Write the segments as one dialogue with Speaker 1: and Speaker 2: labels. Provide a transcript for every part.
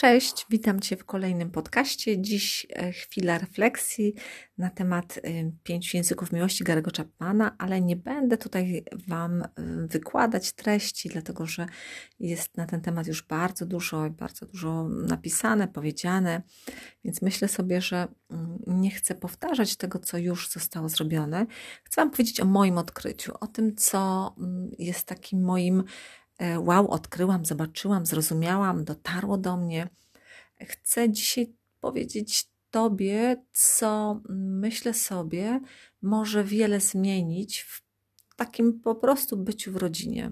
Speaker 1: Cześć, witam Cię w kolejnym podcaście. Dziś e, chwila refleksji na temat e, pięciu języków miłości Gary'ego Chapmana, ale nie będę tutaj Wam e, wykładać treści, dlatego że jest na ten temat już bardzo dużo, bardzo dużo napisane, powiedziane, więc myślę sobie, że mm, nie chcę powtarzać tego, co już zostało zrobione. Chcę Wam powiedzieć o moim odkryciu, o tym, co mm, jest takim moim wow, odkryłam, zobaczyłam, zrozumiałam, dotarło do mnie. Chcę dzisiaj powiedzieć Tobie, co myślę sobie, może wiele zmienić w takim po prostu byciu w rodzinie.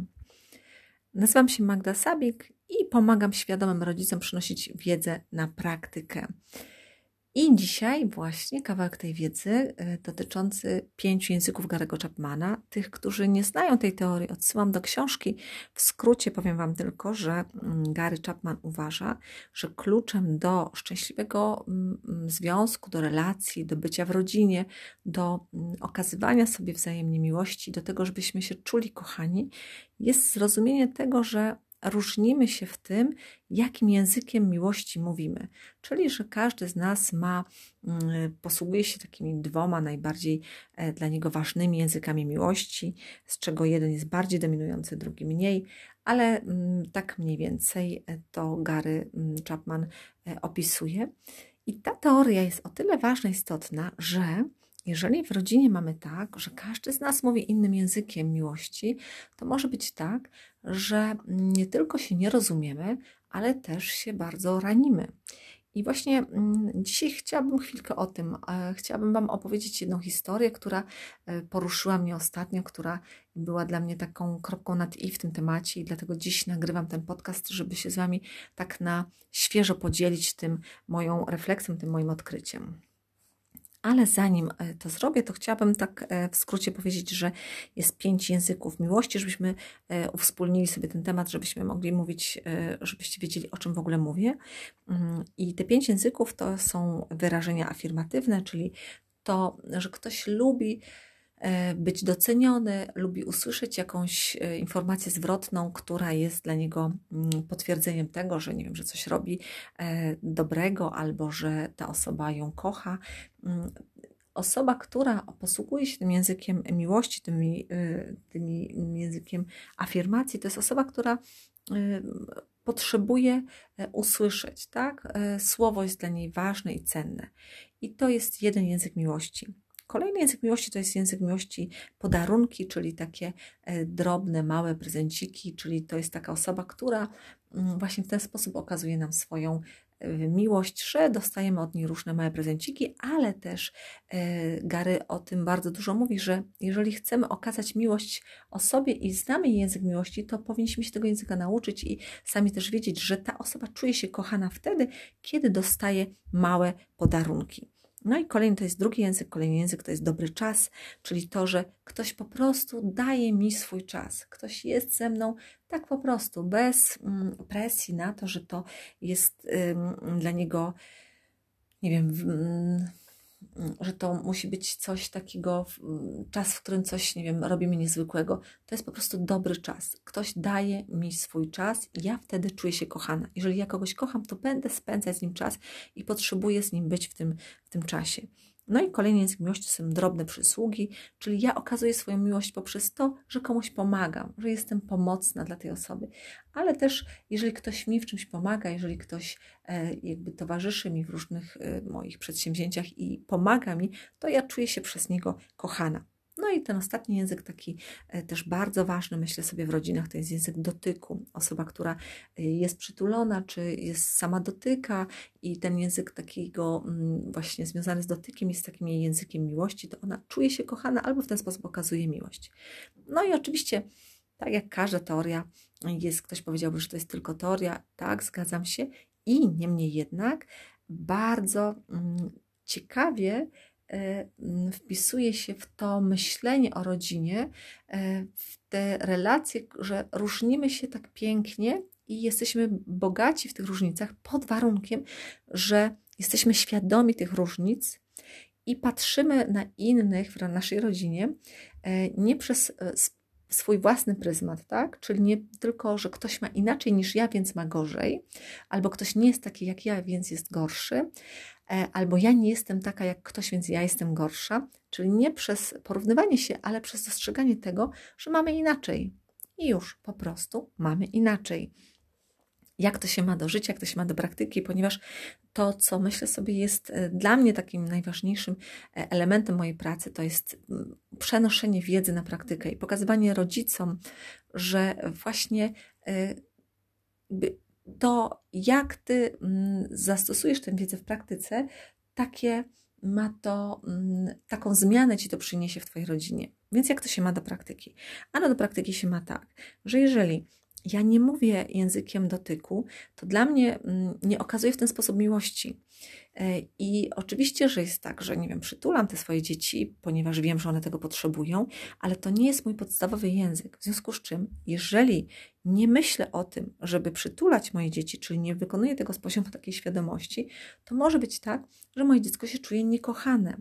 Speaker 1: Nazywam się Magda Sabik i pomagam świadomym rodzicom przynosić wiedzę na praktykę. I dzisiaj właśnie kawałek tej wiedzy e, dotyczący pięciu języków Garego Chapmana. Tych, którzy nie znają tej teorii, odsyłam do książki. W skrócie powiem Wam tylko, że mm, Gary Chapman uważa, że kluczem do szczęśliwego mm, mm, związku, do relacji, do bycia w rodzinie, do okazywania sobie wzajemnie miłości, do tego, żebyśmy się czuli kochani, jest zrozumienie tego, że różnimy się w tym, jakim językiem miłości mówimy. Czyli, że każdy z nas ma, mm, posługuje się takimi dwoma najbardziej e, dla niego ważnymi językami miłości, z czego jeden jest bardziej dominujący, drugi mniej, ale mm, tak mniej więcej e, to Gary mm, Chapman e, opisuje. I ta teoria jest o tyle ważna, istotna, że jeżeli w rodzinie mamy tak, że każdy z nas mówi innym językiem miłości, to może być tak, że nie tylko się nie rozumiemy, ale też się bardzo ranimy. I właśnie mm, dzisiaj chciałabym chwilkę o tym. E, chciałabym Wam opowiedzieć jedną historię, która e, poruszyła mnie ostatnio, która była dla mnie taką kropką nad i w tym temacie, i dlatego dziś nagrywam ten podcast, żeby się z Wami tak na świeżo podzielić tym moją refleksją, tym moim odkryciem. Ale zanim e, to zrobię, to chciałabym tak e, w skrócie powiedzieć, że jest pięć języków miłości, żebyśmy e, uwspólnili sobie ten temat, żebyśmy mogli mówić, żebyście wiedzieli, o czym w ogóle mówię. Mm, I te pięć języków to są wyrażenia afirmatywne, czyli to, że ktoś lubi być doceniony, lubi usłyszeć jakąś e, informację zwrotną, która jest dla niego mm, potwierdzeniem tego, że nie wiem, że coś robi e, dobrego albo że ta osoba ją kocha. Mm, osoba, która posługuje się tym językiem miłości, tym, tym językiem afirmacji, to jest osoba, która potrzebuje usłyszeć, tak? Słowo jest dla niej ważne i cenne. I to jest jeden język miłości. Kolejny język miłości to jest język miłości podarunki, czyli takie e, drobne, małe prezenciki, czyli to jest taka osoba, która mm, właśnie w ten sposób okazuje nam swoją e, miłość, że dostajemy od niej różne małe prezenciki, ale też e, Gary o tym bardzo dużo mówi, że jeżeli chcemy okazać miłość osobie i znamy język miłości, to powinniśmy się tego języka nauczyć i sami też wiedzieć, że ta osoba czuje się kochana wtedy, kiedy dostaje małe podarunki. No i kolejny to jest drugi język, kolejny język to jest dobry czas, czyli to, że ktoś po prostu daje mi swój czas. Ktoś jest ze mną tak po prostu, bez mm, presji na to, że to jest dla niego, nie wiem, że to musi być coś takiego, czas, w którym coś, nie wiem, robimy niezwykłego. To jest po prostu dobry czas. Ktoś daje mi swój czas ja wtedy czuję się kochana. Jeżeli ja kogoś kocham, to będę spędzać z nim czas i potrzebuję z nim być w tym, w tym czasie. No i kolejny język miłości są drobne przysługi, czyli ja okazuję swoją miłość poprzez to, że komuś pomagam, że jestem pomocna dla tej osoby. Ale też, jeżeli ktoś mi w czymś pomaga, jeżeli ktoś e, jakby towarzyszy mi w różnych e, moich przedsięwzięciach i pomaga mi, to ja czuję się przez niego kochana. No i ten ostatni język, taki e, też bardzo ważny, myślę sobie w rodzinach, to jest język dotyku. Osoba, która e, jest przytulona, czy jest sama dotyka i ten język takiego mm, właśnie związany z dotykiem jest takim jej językiem miłości, to ona czuje się kochana albo w ten sposób okazuje miłość. No i oczywiście, tak jak każda teoria, jest, ktoś powiedziałby, że to jest tylko teoria, tak, zgadzam się. I niemniej jednak bardzo mm, ciekawie wpisuje się w to myślenie o rodzinie, e, w te relacje, że różnimy się tak pięknie i jesteśmy bogaci w tych różnicach pod warunkiem, że jesteśmy świadomi tych różnic i patrzymy na innych w naszej rodzinie e, nie przez swój własny pryzmat, tak? Czyli nie tylko, że ktoś ma inaczej niż ja, więc ma gorzej, albo ktoś nie jest taki jak ja, więc jest gorszy, e, albo ja nie jestem taka jak ktoś, więc ja jestem gorsza. Czyli nie przez porównywanie się, ale przez dostrzeganie tego, że mamy inaczej. I już po prostu mamy inaczej jak to się ma do życia, jak to się ma do praktyki, ponieważ to, co myślę sobie jest e, dla mnie takim najważniejszym e, elementem mojej pracy, to jest mm, przenoszenie wiedzy na praktykę i pokazywanie rodzicom, że właśnie e, to, jak ty mm, zastosujesz tę wiedzę w praktyce, takie ma to, mm, taką zmianę ci to przyniesie w Twojej rodzinie. Więc jak to się ma do praktyki? Ano do praktyki się ma tak, że jeżeli ja nie mówię językiem dotyku, to dla mnie mm, nie okazuje w ten sposób miłości. E, I oczywiście, że jest tak, że nie wiem, przytulam te swoje dzieci, ponieważ wiem, że one tego potrzebują, ale to nie jest mój podstawowy język. W związku z czym, jeżeli nie myślę o tym, żeby przytulać moje dzieci, czyli nie wykonuję tego z poziomu takiej świadomości, to może być tak, że moje dziecko się czuje niekochane.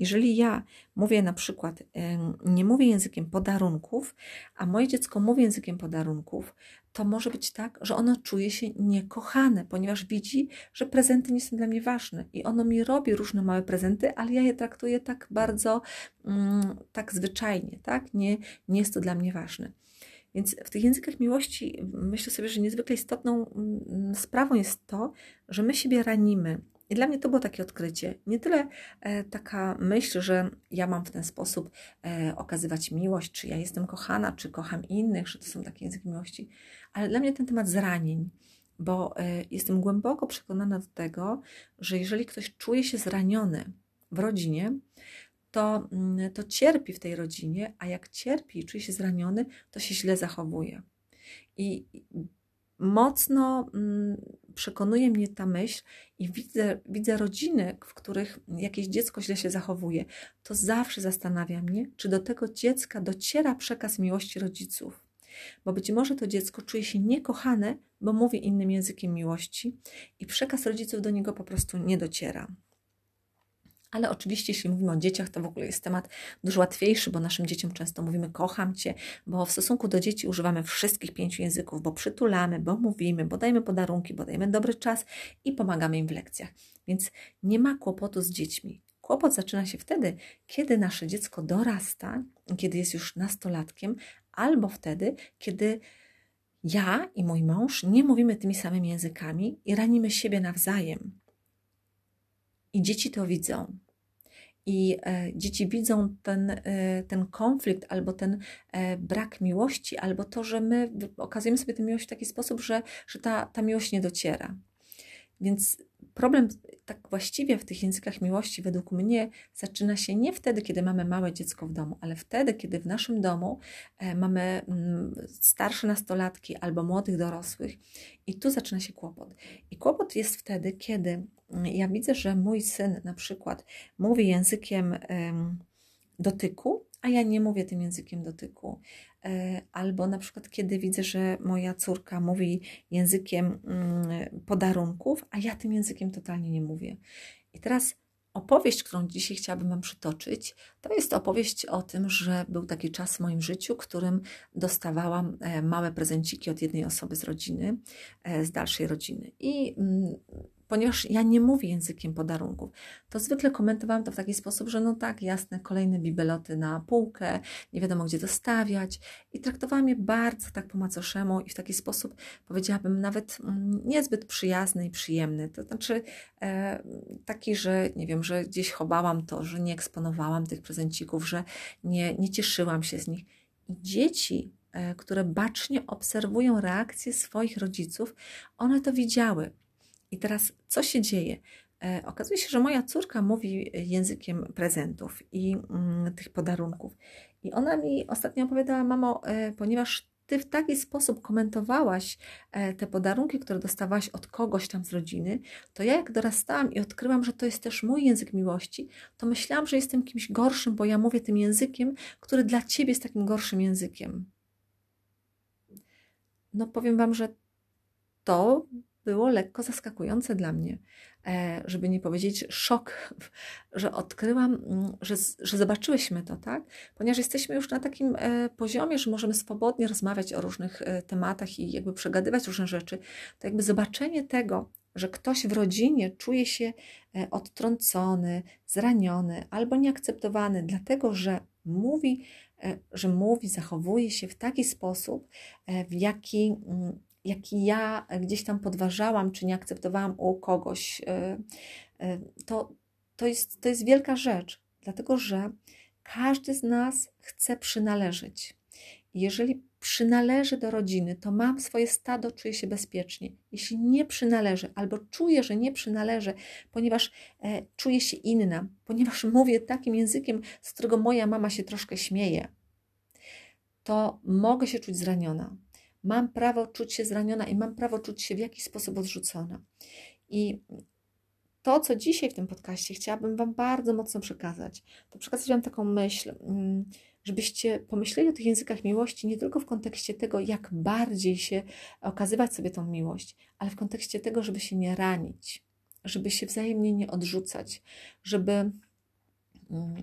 Speaker 1: Jeżeli ja mówię na przykład, nie mówię językiem podarunków, a moje dziecko mówi językiem podarunków, to może być tak, że ono czuje się niekochane, ponieważ widzi, że prezenty nie są dla mnie ważne i ono mi robi różne małe prezenty, ale ja je traktuję tak bardzo, mm, tak zwyczajnie, tak? Nie, nie jest to dla mnie ważne. Więc w tych językach miłości myślę sobie, że niezwykle istotną mm, sprawą jest to, że my siebie ranimy, i dla mnie to było takie odkrycie. Nie tyle e, taka myśl, że ja mam w ten sposób e, okazywać miłość, czy ja jestem kochana, czy kocham innych, że to są takie języki miłości, ale dla mnie ten temat zranień, bo e, jestem głęboko przekonana do tego, że jeżeli ktoś czuje się zraniony w rodzinie, to, mm, to cierpi w tej rodzinie, a jak cierpi i czuje się zraniony, to się źle zachowuje. I mocno mm, przekonuje mnie ta myśl i widzę, widzę rodziny, w których jakieś dziecko źle się zachowuje, to zawsze zastanawia mnie, czy do tego dziecka dociera przekaz miłości rodziców. Bo być może to dziecko czuje się niekochane, bo mówi innym językiem miłości i przekaz rodziców do niego po prostu nie dociera. Ale oczywiście, jeśli mówimy o dzieciach, to w ogóle jest temat dużo łatwiejszy, bo naszym dzieciom często mówimy kocham cię, bo w stosunku do dzieci używamy wszystkich pięciu języków, bo przytulamy, bo mówimy, bo dajemy podarunki, bo dajemy dobry czas i pomagamy im w lekcjach. Więc nie ma kłopotu z dziećmi. Kłopot zaczyna się wtedy, kiedy nasze dziecko dorasta, kiedy jest już nastolatkiem, albo wtedy, kiedy ja i mój mąż nie mówimy tymi samymi językami i ranimy siebie nawzajem. I dzieci to widzą. I e, dzieci widzą ten, e, ten konflikt, albo ten e, brak miłości, albo to, że my okazujemy sobie tę miłość w taki sposób, że, że ta, ta miłość nie dociera. Więc problem tak właściwie w tych językach miłości, według mnie, zaczyna się nie wtedy, kiedy mamy małe dziecko w domu, ale wtedy, kiedy w naszym domu e, mamy mm, starsze nastolatki albo młodych dorosłych, i tu zaczyna się kłopot. I kłopot jest wtedy, kiedy mm, ja widzę, że mój syn na przykład mówi językiem dotyku, a ja nie mówię tym językiem dotyku. E, albo na przykład, kiedy widzę, że moja córka mówi językiem mm, podarunków, a ja tym językiem totalnie nie mówię. I teraz opowieść, którą dzisiaj chciałabym Wam przytoczyć, to jest opowieść o tym, że był taki czas w moim życiu, którym dostawałam e, małe prezenciki od jednej osoby z rodziny, e, z dalszej rodziny. I mm, ponieważ ja nie mówię językiem podarunków, to zwykle komentowałam to w taki sposób, że no tak, jasne, kolejne bibeloty na półkę, nie wiadomo gdzie dostawiać i traktowałam je bardzo tak po macoszemu i w taki sposób powiedziałabym nawet mm, niezbyt przyjazny i przyjemny, to znaczy e, taki, że nie wiem, że gdzieś chowałam to, że nie eksponowałam tych prezencików, że nie, nie cieszyłam się z nich. I dzieci e, które bacznie obserwują reakcje swoich rodziców, one to widziały. I teraz co się dzieje? E, okazuje się, że moja córka mówi językiem prezentów i mm, tych podarunków. I ona mi ostatnio opowiadała, mamo, e, ponieważ ty w taki sposób komentowałaś e, te podarunki, które dostawałaś od kogoś tam z rodziny, to ja jak dorastałam i odkryłam, że to jest też mój język miłości, to myślałam, że jestem kimś gorszym, bo ja mówię tym językiem, który dla ciebie jest takim gorszym językiem. No powiem wam, że to było lekko zaskakujące dla mnie, e, żeby nie powiedzieć szok, że odkryłam, mm, że, że zobaczyłyśmy to, tak? Ponieważ jesteśmy już na takim e, poziomie, że możemy swobodnie rozmawiać o różnych e, tematach i jakby przegadywać różne rzeczy, to jakby zobaczenie tego, że ktoś w rodzinie czuje się odtrącony, zraniony albo nieakceptowany, dlatego że mówi, że mówi, zachowuje się w taki sposób, w jaki mm, jaki ja gdzieś tam podważałam, czy nie akceptowałam u kogoś, e, e, to, to, jest, to jest wielka rzecz, dlatego że każdy z nas chce przynależeć. Jeżeli przynależy do rodziny, to mam swoje stado, czuję się bezpiecznie. Jeśli nie przynależy, albo czuję, że nie przynależy, ponieważ e, czuję się inna, ponieważ mówię takim językiem, z którego moja mama się troszkę śmieje, to mogę się czuć zraniona Mam prawo czuć się zraniona i mam prawo czuć się w jakiś sposób odrzucona. I to, co dzisiaj w tym podcaście chciałabym Wam bardzo mocno przekazać, to przekazać Wam taką myśl, mm, żebyście pomyśleli o tych językach miłości nie tylko w kontekście tego, jak bardziej się okazywać sobie tą miłość, ale w kontekście tego, żeby się nie ranić, żeby się wzajemnie nie odrzucać, żeby, mm,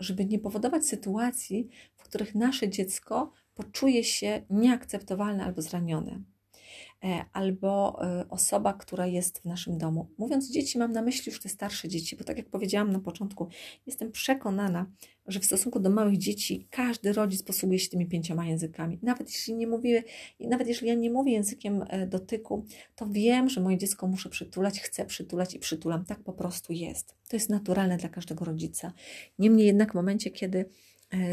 Speaker 1: żeby nie powodować sytuacji, w których nasze dziecko poczuje się nieakceptowalne albo zranione. E, albo e, osoba, która jest w naszym domu. Mówiąc dzieci, mam na myśli już te starsze dzieci, bo tak jak powiedziałam na początku, jestem przekonana, że w stosunku do małych dzieci każdy rodzic posługuje się tymi pięcioma językami. Nawet jeśli nie mówię, nawet jeżeli ja nie mówię językiem e, dotyku, to wiem, że moje dziecko muszę przytulać, chcę przytulać i przytulam. Tak po prostu jest. To jest naturalne dla każdego rodzica. Niemniej jednak w momencie, kiedy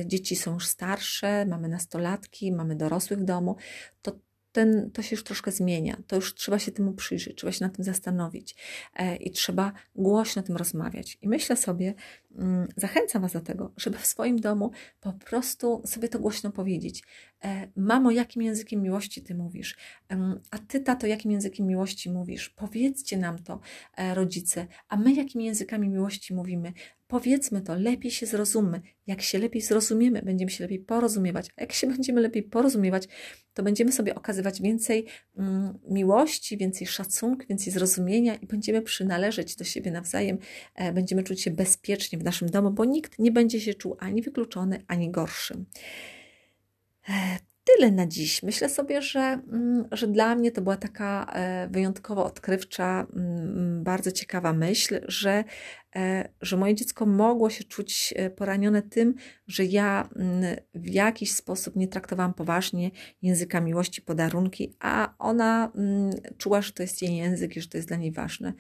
Speaker 1: dzieci są już starsze, mamy nastolatki, mamy dorosłych w domu, to ten, to się już troszkę zmienia. To już trzeba się temu przyjrzeć, trzeba się nad tym zastanowić e, i trzeba głośno o tym rozmawiać. I myślę sobie, zachęcam Was do tego, żeby w swoim domu po prostu sobie to głośno powiedzieć. E, mamo, jakim językiem miłości Ty mówisz? A Ty, tato, jakim językiem miłości mówisz? Powiedzcie nam to, e, rodzice. A my, jakimi językami miłości mówimy? Powiedzmy to, lepiej się zrozummy. Jak się lepiej zrozumiemy, będziemy się lepiej porozumiewać. A jak się będziemy lepiej porozumiewać, to będziemy sobie okazywać więcej mm, miłości, więcej szacunku, więcej zrozumienia i będziemy przynależeć do siebie nawzajem. E, będziemy czuć się bezpiecznie w naszym domu, bo nikt nie będzie się czuł ani wykluczony, ani gorszy. E, tyle na dziś. Myślę sobie, że, mm, że dla mnie to była taka e, wyjątkowo odkrywcza, mm, bardzo ciekawa myśl, że, e, że moje dziecko mogło się czuć poranione tym, że ja mm, w jakiś sposób nie traktowałam poważnie języka miłości, podarunki, a ona czuła, że to jest jej język i że to jest dla niej ważne.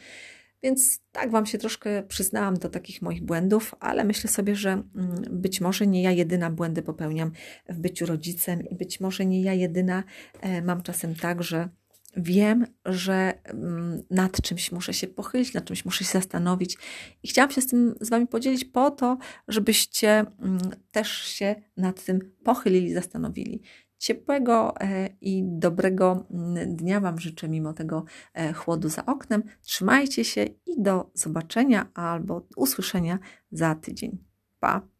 Speaker 1: Więc tak Wam się troszkę przyznałam do takich moich błędów, ale myślę sobie, że mm, być może nie ja jedyna błędy popełniam w byciu rodzicem i być może nie ja jedyna e, mam czasem tak, że wiem, że mm, nad czymś muszę się pochylić, nad czymś muszę się zastanowić i chciałam się z tym z Wami podzielić po to, żebyście mm, też się nad tym pochylili, zastanowili. Ciepłego e, i dobrego mm, dnia Wam życzę mimo tego e, chłodu za oknem. Trzymajcie się i do zobaczenia albo usłyszenia za tydzień. Pa!